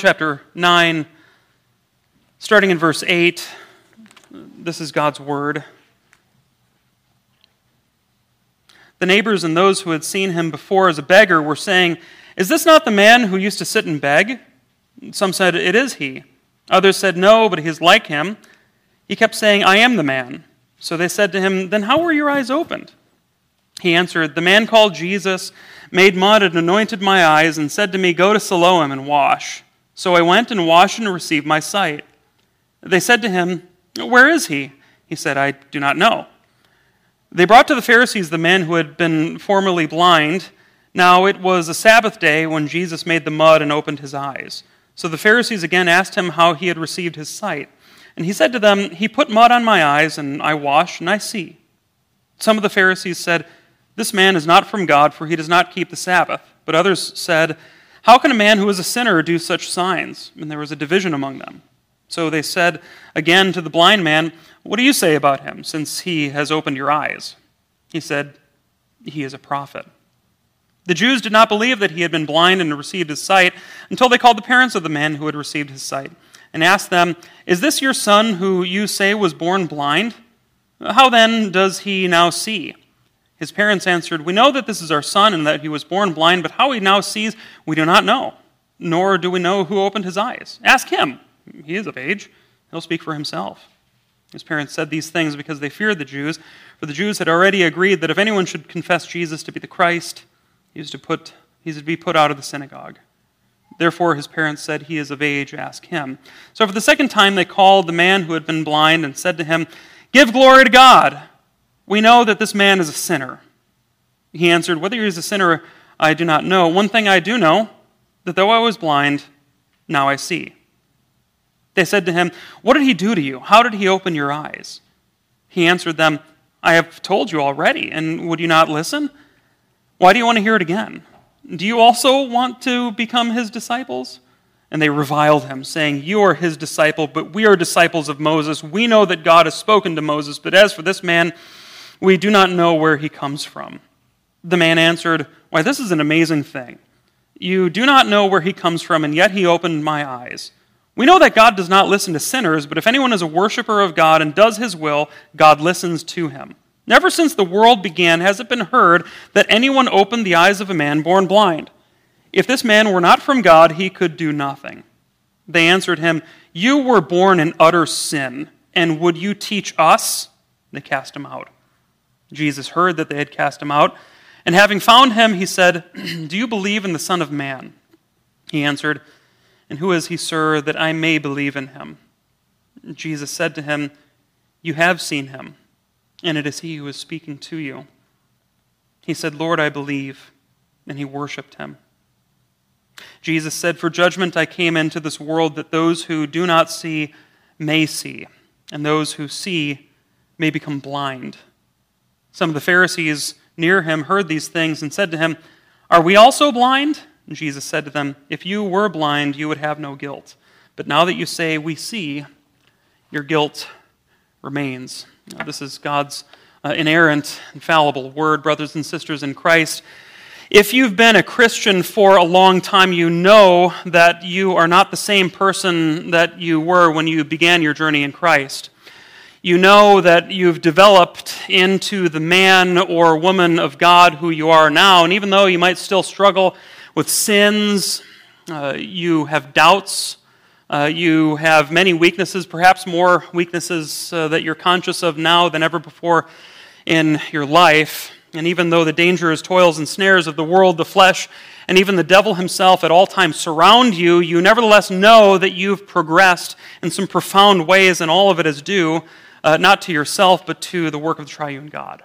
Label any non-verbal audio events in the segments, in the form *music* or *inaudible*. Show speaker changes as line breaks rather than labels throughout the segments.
chapter 9, starting in verse 8. This is God's word. The neighbors and those who had seen him before as a beggar were saying, Is this not the man who used to sit and beg? Some said, It is he. Others said, No, but he is like him. He kept saying, I am the man. So they said to him, Then how were your eyes opened? He answered, The man called Jesus made mud and anointed my eyes and said to me, Go to Siloam and wash. So I went and washed and received my sight. They said to him, Where is he? He said, I do not know. They brought to the Pharisees the man who had been formerly blind. Now it was a Sabbath day when Jesus made the mud and opened his eyes. So the Pharisees again asked him how he had received his sight. And he said to them, He put mud on my eyes, and I wash, and I see. Some of the Pharisees said, This man is not from God, for he does not keep the Sabbath. But others said, how can a man who is a sinner do such signs? And there was a division among them. So they said again to the blind man, What do you say about him, since he has opened your eyes? He said, He is a prophet. The Jews did not believe that he had been blind and received his sight until they called the parents of the man who had received his sight and asked them, Is this your son who you say was born blind? How then does he now see? His parents answered, We know that this is our son and that he was born blind, but how he now sees, we do not know, nor do we know who opened his eyes. Ask him. He is of age. He'll speak for himself. His parents said these things because they feared the Jews, for the Jews had already agreed that if anyone should confess Jesus to be the Christ, he was to, put, he was to be put out of the synagogue. Therefore, his parents said, He is of age, ask him. So for the second time, they called the man who had been blind and said to him, Give glory to God. We know that this man is a sinner. He answered, Whether he is a sinner, I do not know. One thing I do know, that though I was blind, now I see. They said to him, What did he do to you? How did he open your eyes? He answered them, I have told you already, and would you not listen? Why do you want to hear it again? Do you also want to become his disciples? And they reviled him, saying, You are his disciple, but we are disciples of Moses. We know that God has spoken to Moses, but as for this man, we do not know where he comes from. The man answered, Why, this is an amazing thing. You do not know where he comes from, and yet he opened my eyes. We know that God does not listen to sinners, but if anyone is a worshiper of God and does his will, God listens to him. Never since the world began has it been heard that anyone opened the eyes of a man born blind. If this man were not from God, he could do nothing. They answered him, You were born in utter sin, and would you teach us? They cast him out. Jesus heard that they had cast him out, and having found him, he said, *clears throat* Do you believe in the Son of Man? He answered, And who is he, sir, that I may believe in him? Jesus said to him, You have seen him, and it is he who is speaking to you. He said, Lord, I believe, and he worshiped him. Jesus said, For judgment I came into this world that those who do not see may see, and those who see may become blind. Some of the Pharisees near him heard these things and said to him, Are we also blind? And Jesus said to them, If you were blind, you would have no guilt. But now that you say, We see, your guilt remains. Now, this is God's uh, inerrant, infallible word, brothers and sisters in Christ. If you've been a Christian for a long time, you know that you are not the same person that you were when you began your journey in Christ you know that you've developed into the man or woman of God who you are now. And even though you might still struggle with sins, uh, you have doubts, uh, you have many weaknesses, perhaps more weaknesses uh, that you're conscious of now than ever before in your life. And even though the dangers, toils, and snares of the world, the flesh, and even the devil himself at all times surround you, you nevertheless know that you've progressed in some profound ways, and all of it is due uh, not to yourself, but to the work of the triune God.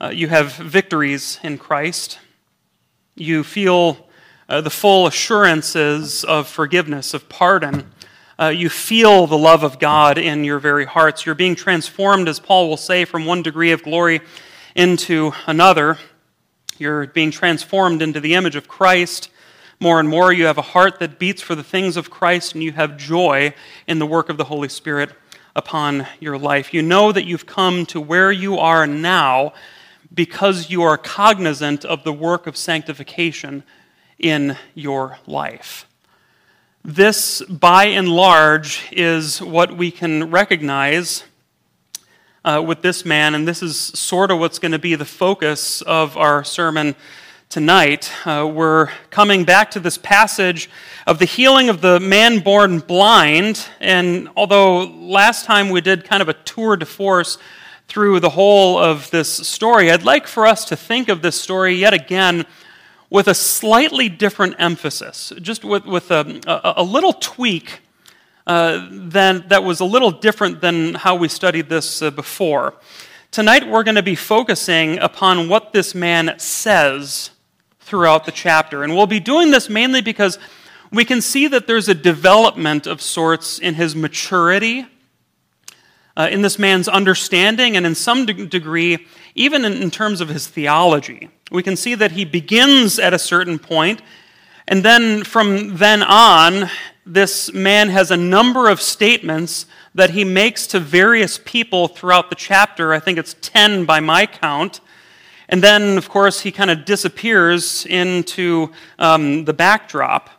Uh, you have victories in Christ. You feel uh, the full assurances of forgiveness, of pardon. Uh, you feel the love of God in your very hearts. You're being transformed, as Paul will say, from one degree of glory into another. You're being transformed into the image of Christ. More and more, you have a heart that beats for the things of Christ, and you have joy in the work of the Holy Spirit upon your life. You know that you've come to where you are now because you are cognizant of the work of sanctification in your life. This, by and large, is what we can recognize uh, with this man, and this is sort of what's going to be the focus of our sermon tonight. Uh, we're coming back to this passage of the healing of the man born blind, and although last time we did kind of a tour de force through the whole of this story, I'd like for us to think of this story yet again with a slightly different emphasis, just with, with a, a, a little tweak uh, than, that was a little different than how we studied this uh, before. Tonight, we're going to be focusing upon what this man says throughout the chapter. And we'll be doing this mainly because we can see that there's a development of sorts in his maturity, uh, in this man's understanding, and in some de- degree, even in, in terms of his theology. We can see that he begins at a certain point, and then from then on, this man has a number of statements that he makes to various people throughout the chapter. I think it's 10 by my count. And then, of course, he kind of disappears into um, the backdrop.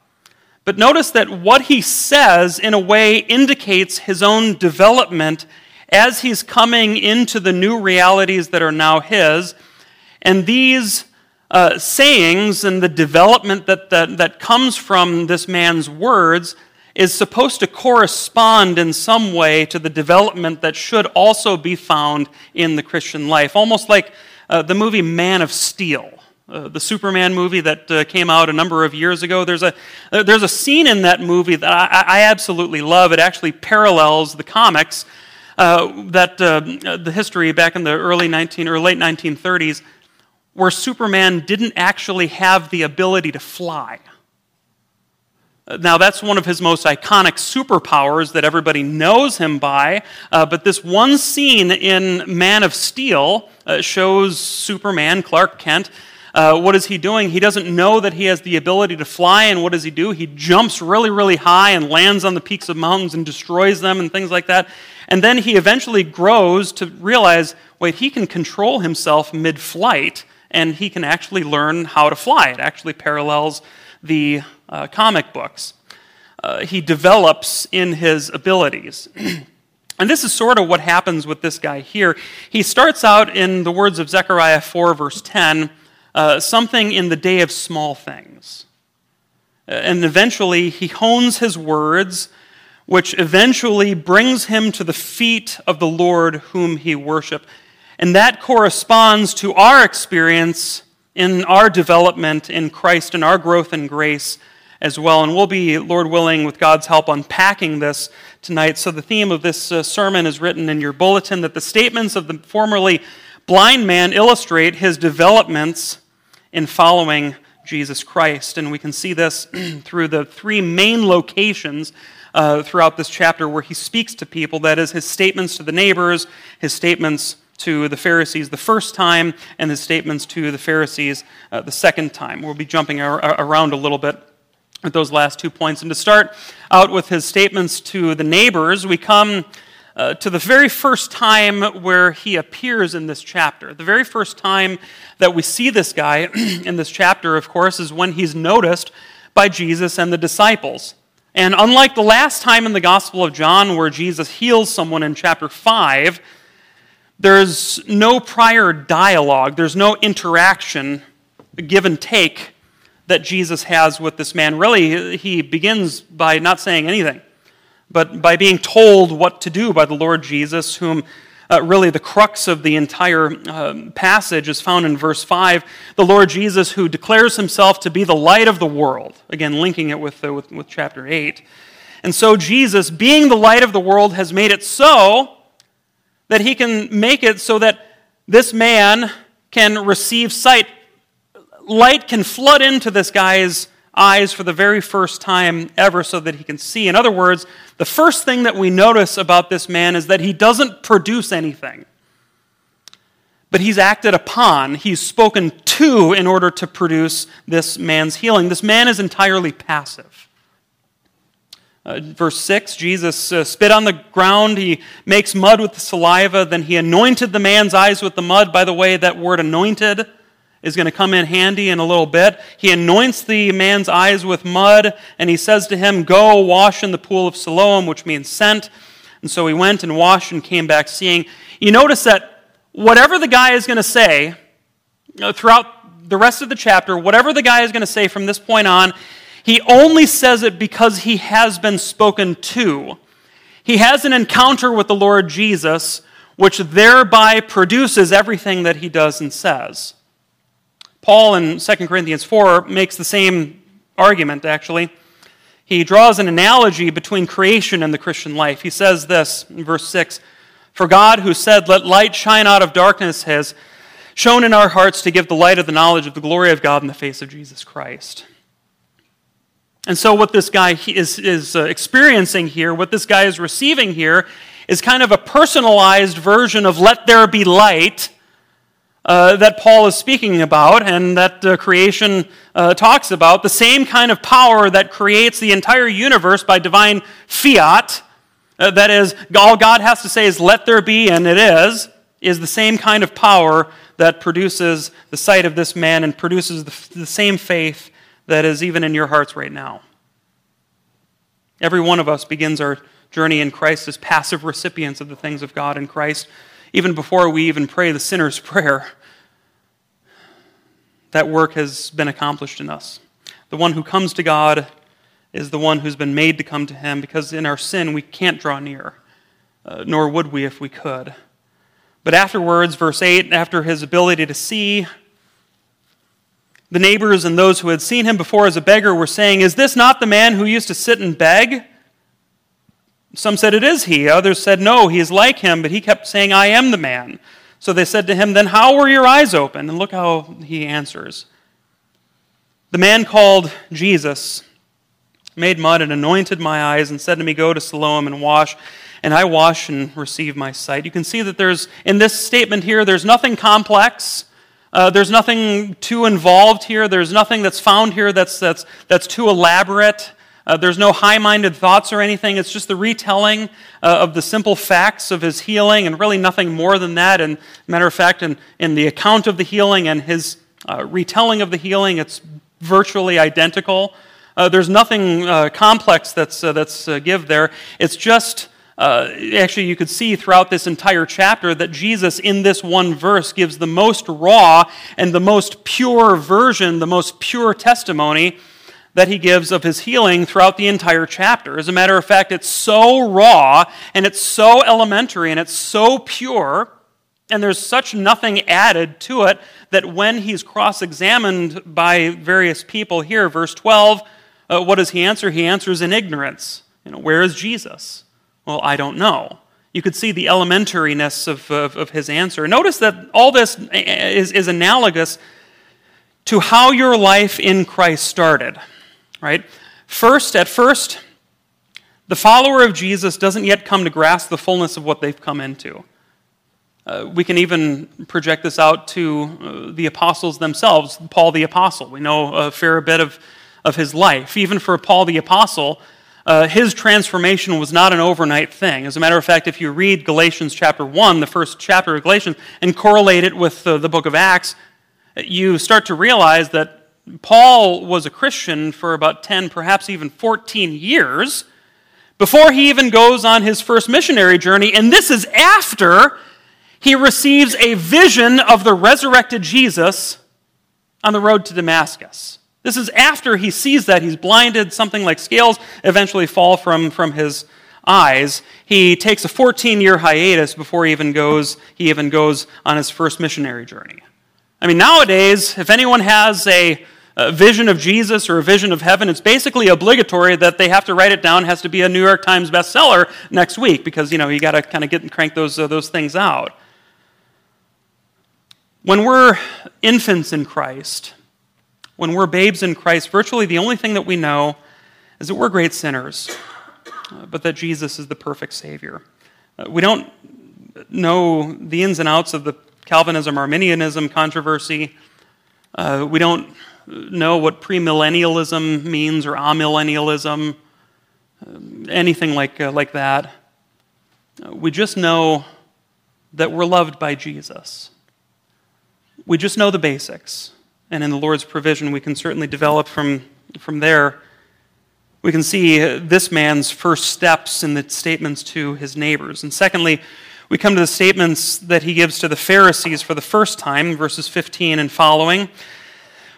But notice that what he says, in a way, indicates his own development as he's coming into the new realities that are now his. And these uh, sayings and the development that, that, that comes from this man's words is supposed to correspond in some way to the development that should also be found in the Christian life. Almost like uh, the movie Man of Steel. Uh, the Superman movie that uh, came out a number of years ago. There's a, uh, there's a scene in that movie that I, I absolutely love. It actually parallels the comics uh, that uh, the history back in the early 19 or late 1930s where Superman didn't actually have the ability to fly. Now, that's one of his most iconic superpowers that everybody knows him by. Uh, but this one scene in Man of Steel uh, shows Superman, Clark Kent. Uh, what is he doing? He doesn't know that he has the ability to fly, and what does he do? He jumps really, really high and lands on the peaks of mountains and destroys them and things like that. And then he eventually grows to realize wait, he can control himself mid flight and he can actually learn how to fly. It actually parallels the uh, comic books. Uh, he develops in his abilities. *clears throat* and this is sort of what happens with this guy here. He starts out in the words of Zechariah 4, verse 10, uh, something in the day of small things. Uh, and eventually he hones his words, which eventually brings him to the feet of the Lord whom he worshiped. And that corresponds to our experience in our development in Christ and our growth in grace as well. And we'll be, Lord willing, with God's help, unpacking this tonight. So the theme of this uh, sermon is written in your bulletin that the statements of the formerly blind man illustrate his developments in following Jesus Christ. And we can see this *clears throat* through the three main locations uh, throughout this chapter where he speaks to people that is, his statements to the neighbors, his statements to the Pharisees the first time and his statements to the Pharisees uh, the second time. We'll be jumping ar- around a little bit those last two points. And to start out with his statements to the neighbors, we come uh, to the very first time where he appears in this chapter. The very first time that we see this guy *clears throat* in this chapter, of course, is when he's noticed by Jesus and the disciples. And unlike the last time in the Gospel of John where Jesus heals someone in chapter 5, there's no prior dialogue, there's no interaction, give and take that Jesus has with this man. Really, he begins by not saying anything, but by being told what to do by the Lord Jesus, whom uh, really the crux of the entire um, passage is found in verse 5. The Lord Jesus, who declares himself to be the light of the world, again, linking it with, uh, with, with chapter 8. And so, Jesus, being the light of the world, has made it so that he can make it so that this man can receive sight. Light can flood into this guy's eyes for the very first time ever so that he can see. In other words, the first thing that we notice about this man is that he doesn't produce anything. But he's acted upon, he's spoken to in order to produce this man's healing. This man is entirely passive. Uh, verse 6 Jesus uh, spit on the ground, he makes mud with the saliva, then he anointed the man's eyes with the mud. By the way, that word anointed is going to come in handy in a little bit. He anoints the man's eyes with mud, and he says to him, Go wash in the pool of Siloam, which means sent. And so he went and washed and came back seeing. You notice that whatever the guy is going to say throughout the rest of the chapter, whatever the guy is going to say from this point on, he only says it because he has been spoken to. He has an encounter with the Lord Jesus, which thereby produces everything that he does and says. Paul in 2 Corinthians 4 makes the same argument, actually. He draws an analogy between creation and the Christian life. He says this in verse 6 For God, who said, Let light shine out of darkness, has shone in our hearts to give the light of the knowledge of the glory of God in the face of Jesus Christ. And so, what this guy is, is uh, experiencing here, what this guy is receiving here, is kind of a personalized version of let there be light uh, that Paul is speaking about and that uh, creation uh, talks about, the same kind of power that creates the entire universe by divine fiat, uh, that is, all God has to say is, let there be, and it is, is the same kind of power that produces the sight of this man and produces the, the same faith that is even in your hearts right now. Every one of us begins our journey in Christ as passive recipients of the things of God in Christ even before we even pray the sinner's *laughs* prayer, that work has been accomplished in us. The one who comes to God is the one who's been made to come to Him because in our sin we can't draw near, uh, nor would we if we could. But afterwards, verse 8, after his ability to see, the neighbors and those who had seen him before as a beggar were saying, Is this not the man who used to sit and beg? Some said, It is he. Others said, No, he is like him, but he kept saying, I am the man. So they said to him, Then how were your eyes open? And look how he answers. The man called Jesus made mud and anointed my eyes and said to me, Go to Siloam and wash. And I wash and receive my sight. You can see that there's, in this statement here, there's nothing complex. Uh, there's nothing too involved here. There's nothing that's found here that's, that's, that's too elaborate. Uh, there's no high minded thoughts or anything. It's just the retelling uh, of the simple facts of his healing and really nothing more than that. And, matter of fact, in, in the account of the healing and his uh, retelling of the healing, it's virtually identical. Uh, there's nothing uh, complex that's, uh, that's give there. It's just. actually, you could see throughout this entire chapter that Jesus, in this one verse, gives the most raw and the most pure version, the most pure testimony that he gives of his healing throughout the entire chapter. As a matter of fact, it's so raw and it's so elementary and it's so pure, and there's such nothing added to it that when he's cross examined by various people here, verse 12, uh, what does he answer? He answers in ignorance. You know, where is Jesus? Well, I don't know. You could see the elementariness of, of, of his answer. Notice that all this is, is analogous to how your life in Christ started right? First, at first, the follower of Jesus doesn't yet come to grasp the fullness of what they've come into. Uh, we can even project this out to uh, the apostles themselves. Paul the Apostle, we know a fair bit of, of his life. Even for Paul the Apostle, uh, his transformation was not an overnight thing. As a matter of fact, if you read Galatians chapter 1, the first chapter of Galatians, and correlate it with the book of Acts, you start to realize that Paul was a Christian for about 10, perhaps even 14 years before he even goes on his first missionary journey. And this is after he receives a vision of the resurrected Jesus on the road to Damascus. This is after he sees that. He's blinded, something like scales eventually fall from, from his eyes. He takes a 14 year hiatus before he even, goes, he even goes on his first missionary journey. I mean, nowadays, if anyone has a a vision of Jesus or a vision of heaven, it's basically obligatory that they have to write it down. It has to be a New York Times bestseller next week because you know you got to kind of get and crank those uh, those things out. When we're infants in Christ, when we're babes in Christ, virtually the only thing that we know is that we're great sinners, uh, but that Jesus is the perfect Savior. Uh, we don't know the ins and outs of the Calvinism Arminianism controversy. Uh, we don't know what premillennialism means or amillennialism, um, anything like, uh, like that. Uh, we just know that we're loved by Jesus. We just know the basics. And in the Lord's provision, we can certainly develop from, from there. We can see uh, this man's first steps in the statements to his neighbors. And secondly, we come to the statements that he gives to the Pharisees for the first time, verses 15 and following.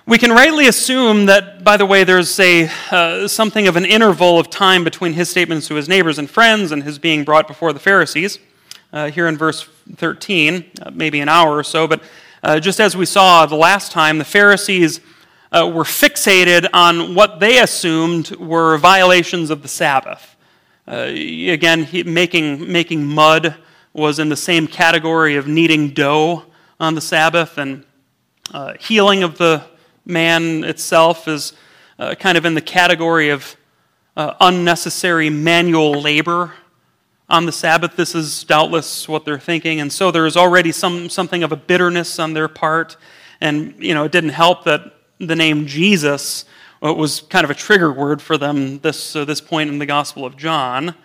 We can rightly assume that, by the way, there's a, uh, something of an interval of time between his statements to his neighbors and friends and his being brought before the Pharisees. Uh, here in verse 13, uh, maybe an hour or so, but uh, just as we saw the last time, the Pharisees uh, were fixated on what they assumed were violations of the Sabbath. Uh, again, he, making, making mud was in the same category of kneading dough on the Sabbath, and healing of the man itself is uh, kind of in the category of uh, unnecessary manual labor on the Sabbath. This is doubtless what they're thinking. And so there is already some, something of a bitterness on their part. And, you know, it didn't help that the name Jesus uh, was kind of a trigger word for them this, uh, this point in the Gospel of John.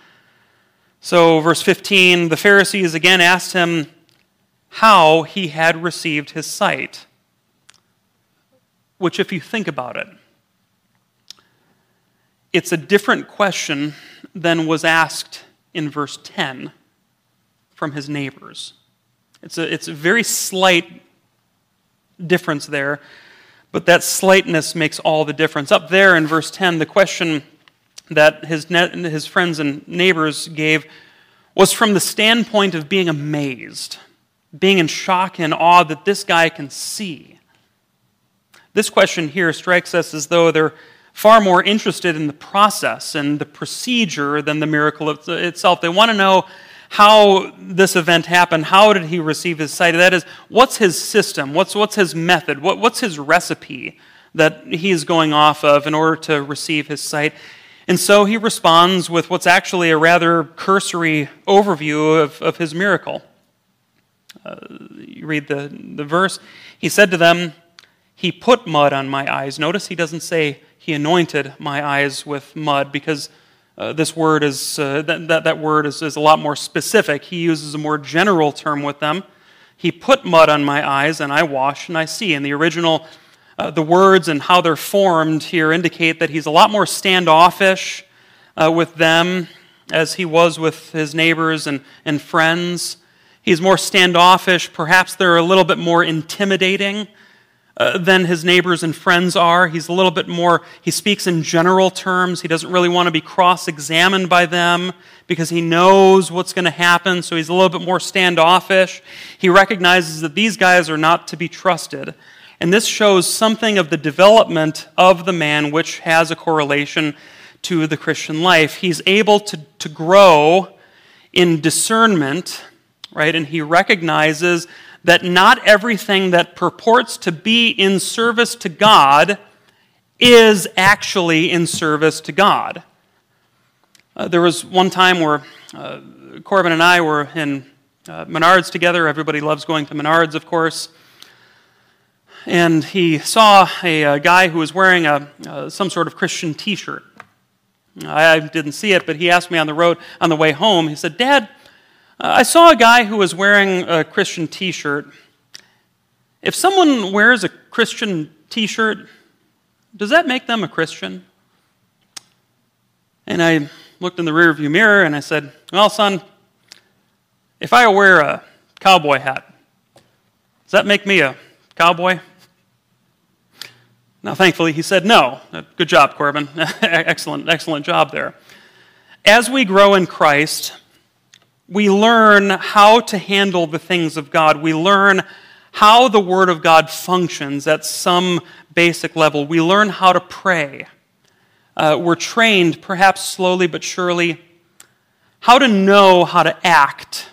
So, verse 15 the Pharisees again asked him how he had received his sight which, if you think about it, it's a different question than was asked in verse 10 from his neighbors. It's a, it's a very slight difference there, but that slightness makes all the difference. Up there in verse 10, the question that his, his friends and neighbors gave was from the standpoint of being amazed, being in shock and awe that this guy can see. This question here strikes us as though they're far more interested in the process and the procedure than the miracle itself. They want to know how this event happened. How did he receive his sight? That is, what's his system? What's, what's his method? What, what's his recipe that he is going off of in order to receive his sight? And so he responds with what's actually a rather cursory overview of, of his miracle. Uh, you read the, the verse. He said to them, he put mud on my eyes. Notice he doesn't say he anointed my eyes with mud because uh, this word is, uh, that, that, that word is, is a lot more specific. He uses a more general term with them. He put mud on my eyes and I wash and I see. In the original, uh, the words and how they're formed here indicate that he's a lot more standoffish uh, with them as he was with his neighbors and, and friends. He's more standoffish. Perhaps they're a little bit more intimidating uh, than his neighbors and friends are. He's a little bit more, he speaks in general terms. He doesn't really want to be cross examined by them because he knows what's going to happen, so he's a little bit more standoffish. He recognizes that these guys are not to be trusted. And this shows something of the development of the man, which has a correlation to the Christian life. He's able to, to grow in discernment, right? And he recognizes that not everything that purports to be in service to God is actually in service to God. Uh, there was one time where uh, Corbin and I were in uh, Menards together. Everybody loves going to Menards, of course. And he saw a, a guy who was wearing a, uh, some sort of Christian t shirt. I didn't see it, but he asked me on the road, on the way home, he said, Dad, uh, Uh, I saw a guy who was wearing a Christian t shirt. If someone wears a Christian t shirt, does that make them a Christian? And I looked in the rearview mirror and I said, Well, son, if I wear a cowboy hat, does that make me a cowboy? Now, thankfully, he said no. Good job, Corbin. *laughs* excellent, excellent job there. As we grow in Christ, we learn how to handle the things of God. We learn how the Word of God functions at some basic level. We learn how to pray. Uh, we're trained, perhaps slowly but surely, how to know how to act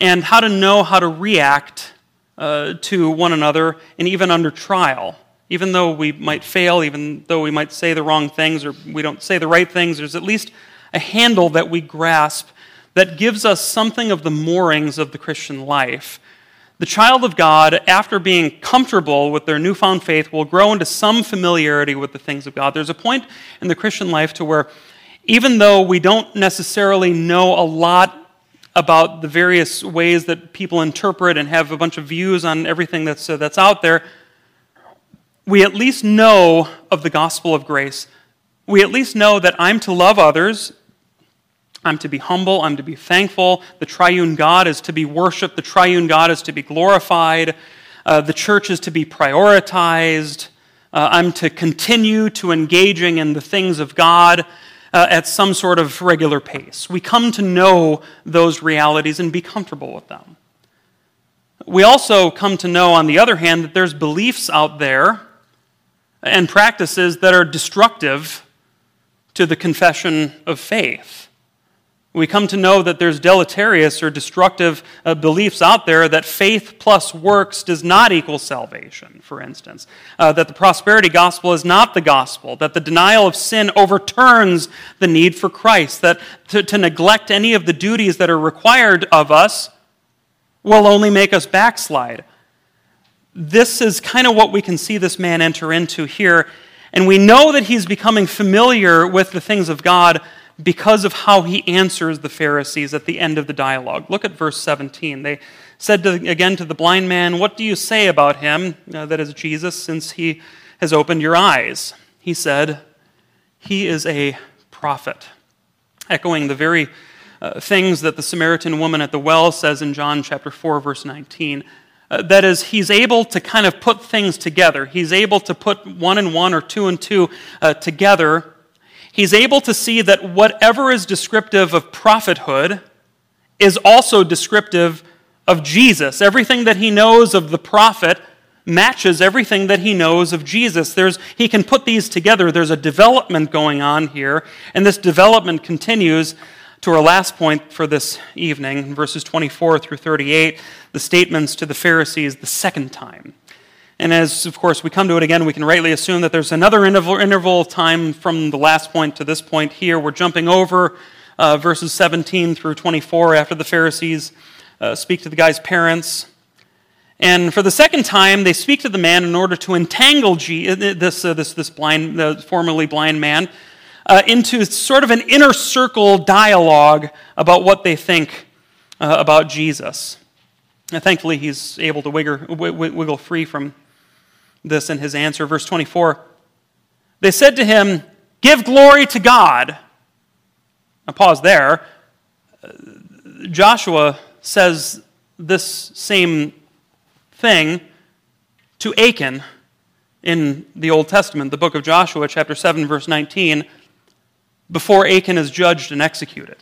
and how to know how to react uh, to one another and even under trial. Even though we might fail, even though we might say the wrong things or we don't say the right things, there's at least a handle that we grasp that gives us something of the moorings of the Christian life. The child of God, after being comfortable with their newfound faith, will grow into some familiarity with the things of God. There's a point in the Christian life to where, even though we don't necessarily know a lot about the various ways that people interpret and have a bunch of views on everything that's, uh, that's out there, we at least know of the gospel of grace. We at least know that I'm to love others, I'm to be humble, I'm to be thankful. The triune God is to be worshiped, the triune God is to be glorified, uh, the church is to be prioritized. Uh, I'm to continue to engaging in the things of God uh, at some sort of regular pace. We come to know those realities and be comfortable with them. We also come to know, on the other hand, that there's beliefs out there and practices that are destructive to the confession of faith. We come to know that there's deleterious or destructive uh, beliefs out there that faith plus works does not equal salvation, for instance. Uh, that the prosperity gospel is not the gospel. That the denial of sin overturns the need for Christ. That to, to neglect any of the duties that are required of us will only make us backslide. This is kind of what we can see this man enter into here. And we know that he's becoming familiar with the things of God because of how he answers the Pharisees at the end of the dialogue. Look at verse 17. They said to, again to the blind man, What do you say about him, uh, that is Jesus, since he has opened your eyes? He said, He is a prophet. Echoing the very uh, things that the Samaritan woman at the well says in John chapter 4, verse 19. Uh, that is, he's able to kind of put things together. He's able to put one and one or two and two uh, together he's able to see that whatever is descriptive of prophethood is also descriptive of Jesus. Everything that he knows of the prophet matches everything that he knows of Jesus. There's, he can put these together. There's a development going on here, and this development continues to our last point for this evening, verses 24 through 38, the statements to the Pharisees the second time. And as, of course, we come to it again, we can rightly assume that there's another interval, of time from the last point to this point here. We're jumping over uh, verses 17 through 24 after the Pharisees uh, speak to the guy's parents. And for the second time, they speak to the man in order to entangle G- uh, this, uh, this, this blind, formerly blind man uh, into sort of an inner circle dialogue about what they think uh, about Jesus. And thankfully, he's able to wiggle, wiggle free from this in his answer. Verse 24 They said to him, Give glory to God. Now, pause there. Joshua says this same thing to Achan in the Old Testament, the book of Joshua, chapter 7, verse 19, before Achan is judged and executed.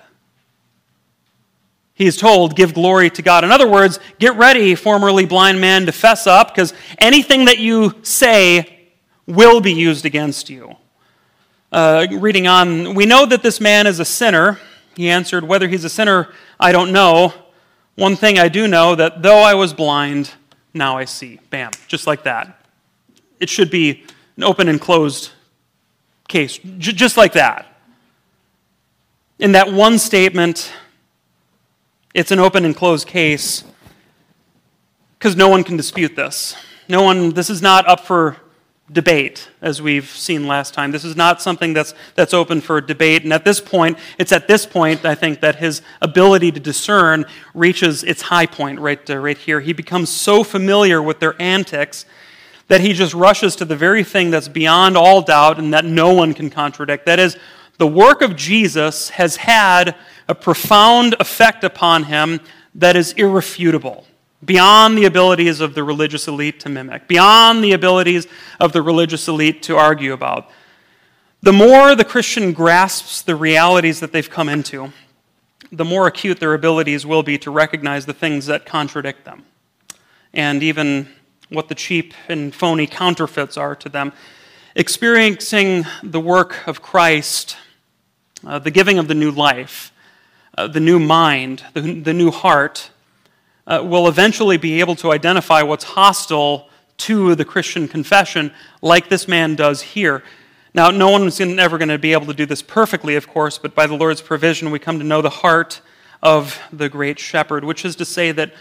He is told, give glory to God. In other words, get ready, formerly blind man, to fess up, because anything that you say will be used against you. Uh, reading on, we know that this man is a sinner. He answered, Whether he's a sinner, I don't know. One thing I do know that though I was blind, now I see. Bam, just like that. It should be an open and closed case, J- just like that. In that one statement, it's an open and closed case because no one can dispute this. No one, this is not up for debate, as we've seen last time. This is not something that's, that's open for debate. And at this point, it's at this point, I think, that his ability to discern reaches its high point right, uh, right here. He becomes so familiar with their antics that he just rushes to the very thing that's beyond all doubt and that no one can contradict. That is, the work of Jesus has had a profound effect upon him that is irrefutable, beyond the abilities of the religious elite to mimic, beyond the abilities of the religious elite to argue about. The more the Christian grasps the realities that they've come into, the more acute their abilities will be to recognize the things that contradict them, and even what the cheap and phony counterfeits are to them. Experiencing the work of Christ, uh, the giving of the new life, uh, the new mind, the, the new heart, uh, will eventually be able to identify what's hostile to the Christian confession, like this man does here. Now, no one is ever going to be able to do this perfectly, of course, but by the Lord's provision, we come to know the heart of the great shepherd, which is to say that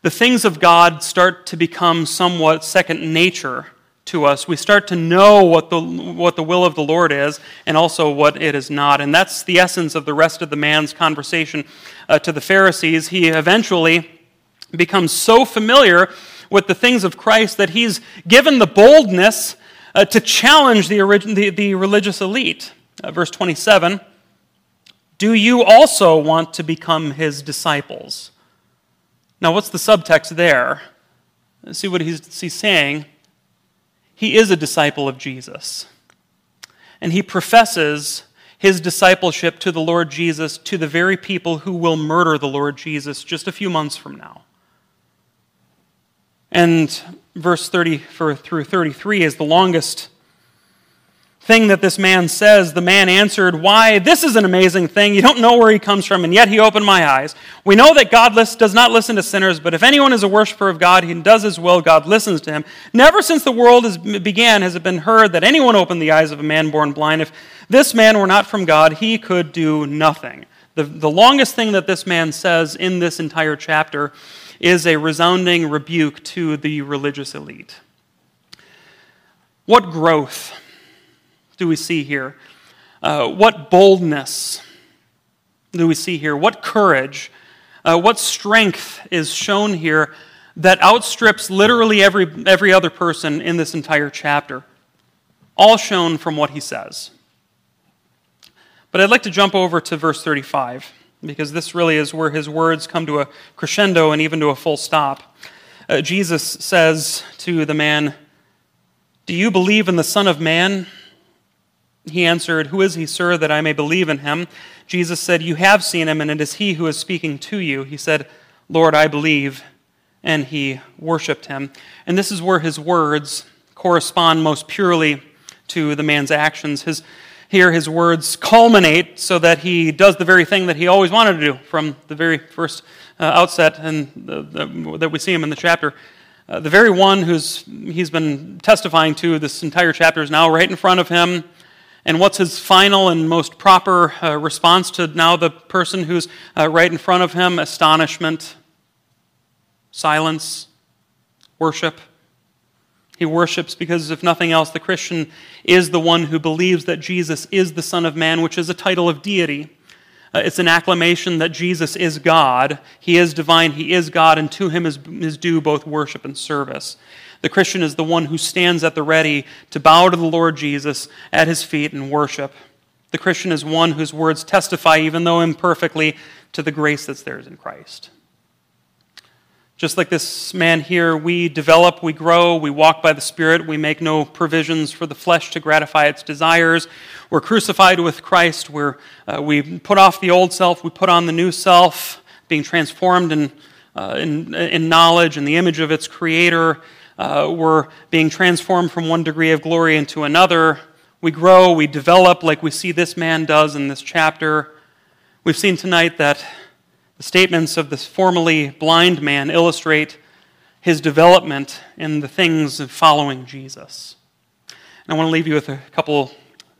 the things of God start to become somewhat second nature to us. We start to know what the, what the will of the Lord is and also what it is not. And that's the essence of the rest of the man's conversation uh, to the Pharisees. He eventually becomes so familiar with the things of Christ that he's given the boldness uh, to challenge the, the, the religious elite. Uh, verse 27 Do you also want to become his disciples? Now, what's the subtext there? See what he's, he's saying. He is a disciple of Jesus. And he professes his discipleship to the Lord Jesus to the very people who will murder the Lord Jesus just a few months from now. And verse 30 through 33 is the longest thing that this man says, the man answered, Why, this is an amazing thing. You don't know where he comes from, and yet he opened my eyes. We know that God does not listen to sinners, but if anyone is a worshiper of God and does his will, God listens to him. Never since the world began has it been heard that anyone opened the eyes of a man born blind. If this man were not from God, he could do nothing. The, the longest thing that this man says in this entire chapter is a resounding rebuke to the religious elite. What growth do we see here? Uh, what boldness do we see here? What courage? Uh, what strength is shown here that outstrips literally every, every other person in this entire chapter? All shown from what he says. But I'd like to jump over to verse 35 because this really is where his words come to a crescendo and even to a full stop. Uh, Jesus says to the man, Do you believe in the Son of Man? He answered, Who is he, sir, that I may believe in him? Jesus said, You have seen him, and it is he who is speaking to you. He said, Lord, I believe. And he worshiped him. And this is where his words correspond most purely to the man's actions. His, here, his words culminate so that he does the very thing that he always wanted to do from the very first uh, outset and the, the, that we see him in the chapter. Uh, the very one who's he's been testifying to this entire chapter is now right in front of him and what's his final and most proper uh, response to now the person who's uh, right in front of him? Astonishment, silence, worship. He worships because, if nothing else, the Christian is the one who believes that Jesus is the Son of Man, which is a title of deity. Uh, it's an acclamation that Jesus is God. He is divine, He is God, and to Him is, is due both worship and service. The Christian is the one who stands at the ready to bow to the Lord Jesus at his feet and worship. The Christian is one whose words testify, even though imperfectly, to the grace that's theirs in Christ. Just like this man here, we develop, we grow, we walk by the Spirit, we make no provisions for the flesh to gratify its desires. We're crucified with Christ, We're, uh, we put off the old self, we put on the new self, being transformed in, uh, in, in knowledge and the image of its Creator uh, we're being transformed from one degree of glory into another. We grow, we develop like we see this man does in this chapter. We've seen tonight that the statements of this formerly blind man illustrate his development in the things of following Jesus. And I want to leave you with a couple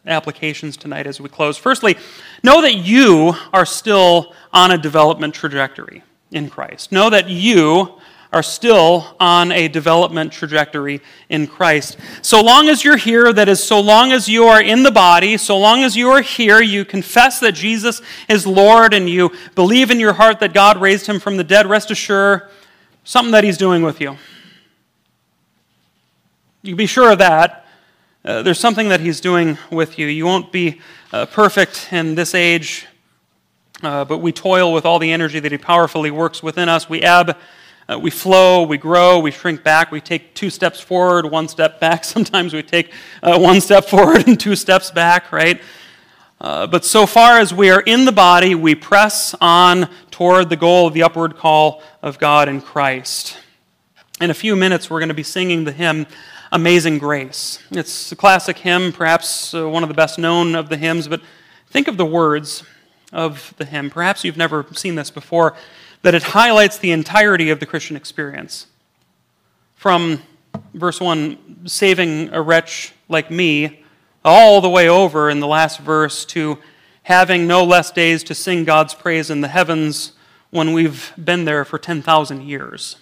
applications tonight as we close. Firstly, know that you are still on a development trajectory in Christ. Know that you are still on a development trajectory in Christ. So long as you're here, that is, so long as you are in the body, so long as you are here, you confess that Jesus is Lord and you believe in your heart that God raised him from the dead, rest assured, something that he's doing with you. You can be sure of that. Uh, there's something that he's doing with you. You won't be uh, perfect in this age, uh, but we toil with all the energy that he powerfully works within us. We ebb uh, we flow, we grow, we shrink back, we take two steps forward, one step back. *laughs* Sometimes we take uh, one step forward and two steps back, right? Uh, but so far as we are in the body, we press on toward the goal of the upward call of God in Christ. In a few minutes, we're going to be singing the hymn Amazing Grace. It's a classic hymn, perhaps uh, one of the best known of the hymns, but think of the words of the hymn. Perhaps you've never seen this before that it highlights the entirety of the Christian experience. From verse 1, saving a wretch like me, all the way over in the last verse to having no less days to sing God's praise in the heavens when we've been there for 10,000 years.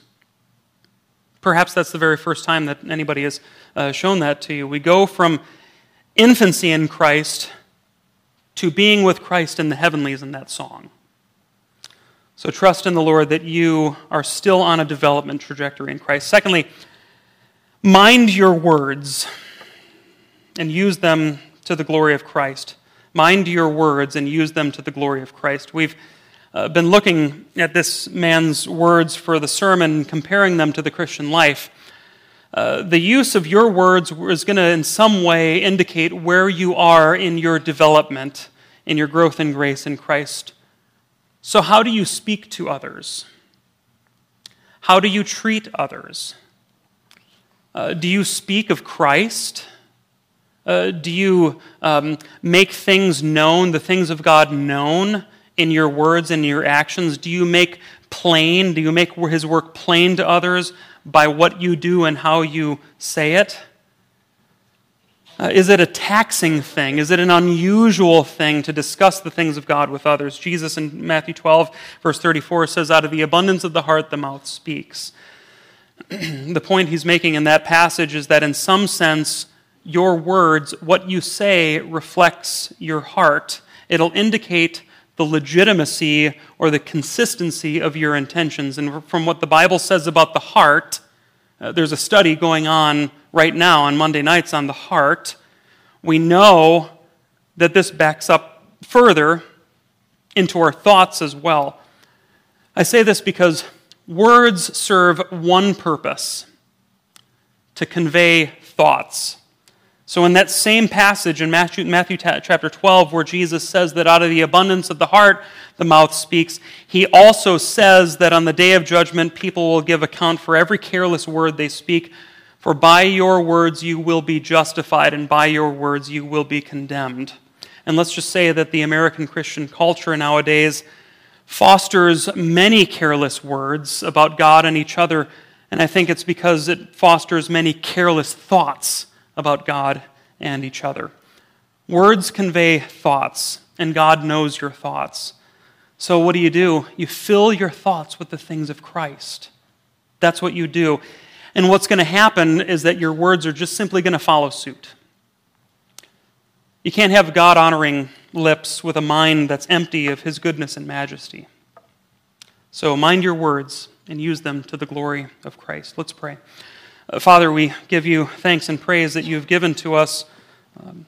Perhaps that's the very first time that anybody has uh, shown that to you. We go from infancy in Christ to being with Christ in the heavenlies in that song. So trust in the Lord that you are still on a development trajectory in Christ. Secondly, mind your words and use them to the glory of Christ. Mind your words and use them to the glory of Christ. We've uh, been looking at this man's words for the sermon, comparing them to the Christian life. Uh, the use of your words is going to, in some way, indicate where you are in your development, in your growth in grace in Christ. So, how do you speak to others? How do you treat others? Uh, do you speak of Christ? Uh, do you um, make things known, the things of God known in your words and your actions? Do you make plain, do you make his work plain to others by what you do and how you say it? Uh, is it a taxing thing? Is it an unusual thing to discuss the things of God with others? Jesus in Matthew 12, verse 34 says, Out of the abundance of the heart, the mouth speaks. *clears throat* the point he's making in that passage is that in some sense, your words, what you say, reflects your heart. It'll indicate the legitimacy or the consistency of your intentions. And from what the Bible says about the heart, uh, there's a study going on right now on Monday nights on the heart. We know that this backs up further into our thoughts as well. I say this because words serve one purpose to convey thoughts. So, in that same passage in Matthew, Matthew chapter 12, where Jesus says that out of the abundance of the heart the mouth speaks, he also says that on the day of judgment people will give account for every careless word they speak. For by your words you will be justified, and by your words you will be condemned. And let's just say that the American Christian culture nowadays fosters many careless words about God and each other, and I think it's because it fosters many careless thoughts about God and each other. Words convey thoughts, and God knows your thoughts. So, what do you do? You fill your thoughts with the things of Christ. That's what you do. And what's going to happen is that your words are just simply going to follow suit. You can't have God honoring lips with a mind that's empty of His goodness and majesty. So, mind your words and use them to the glory of Christ. Let's pray. Father, we give you thanks and praise that you have given to us um,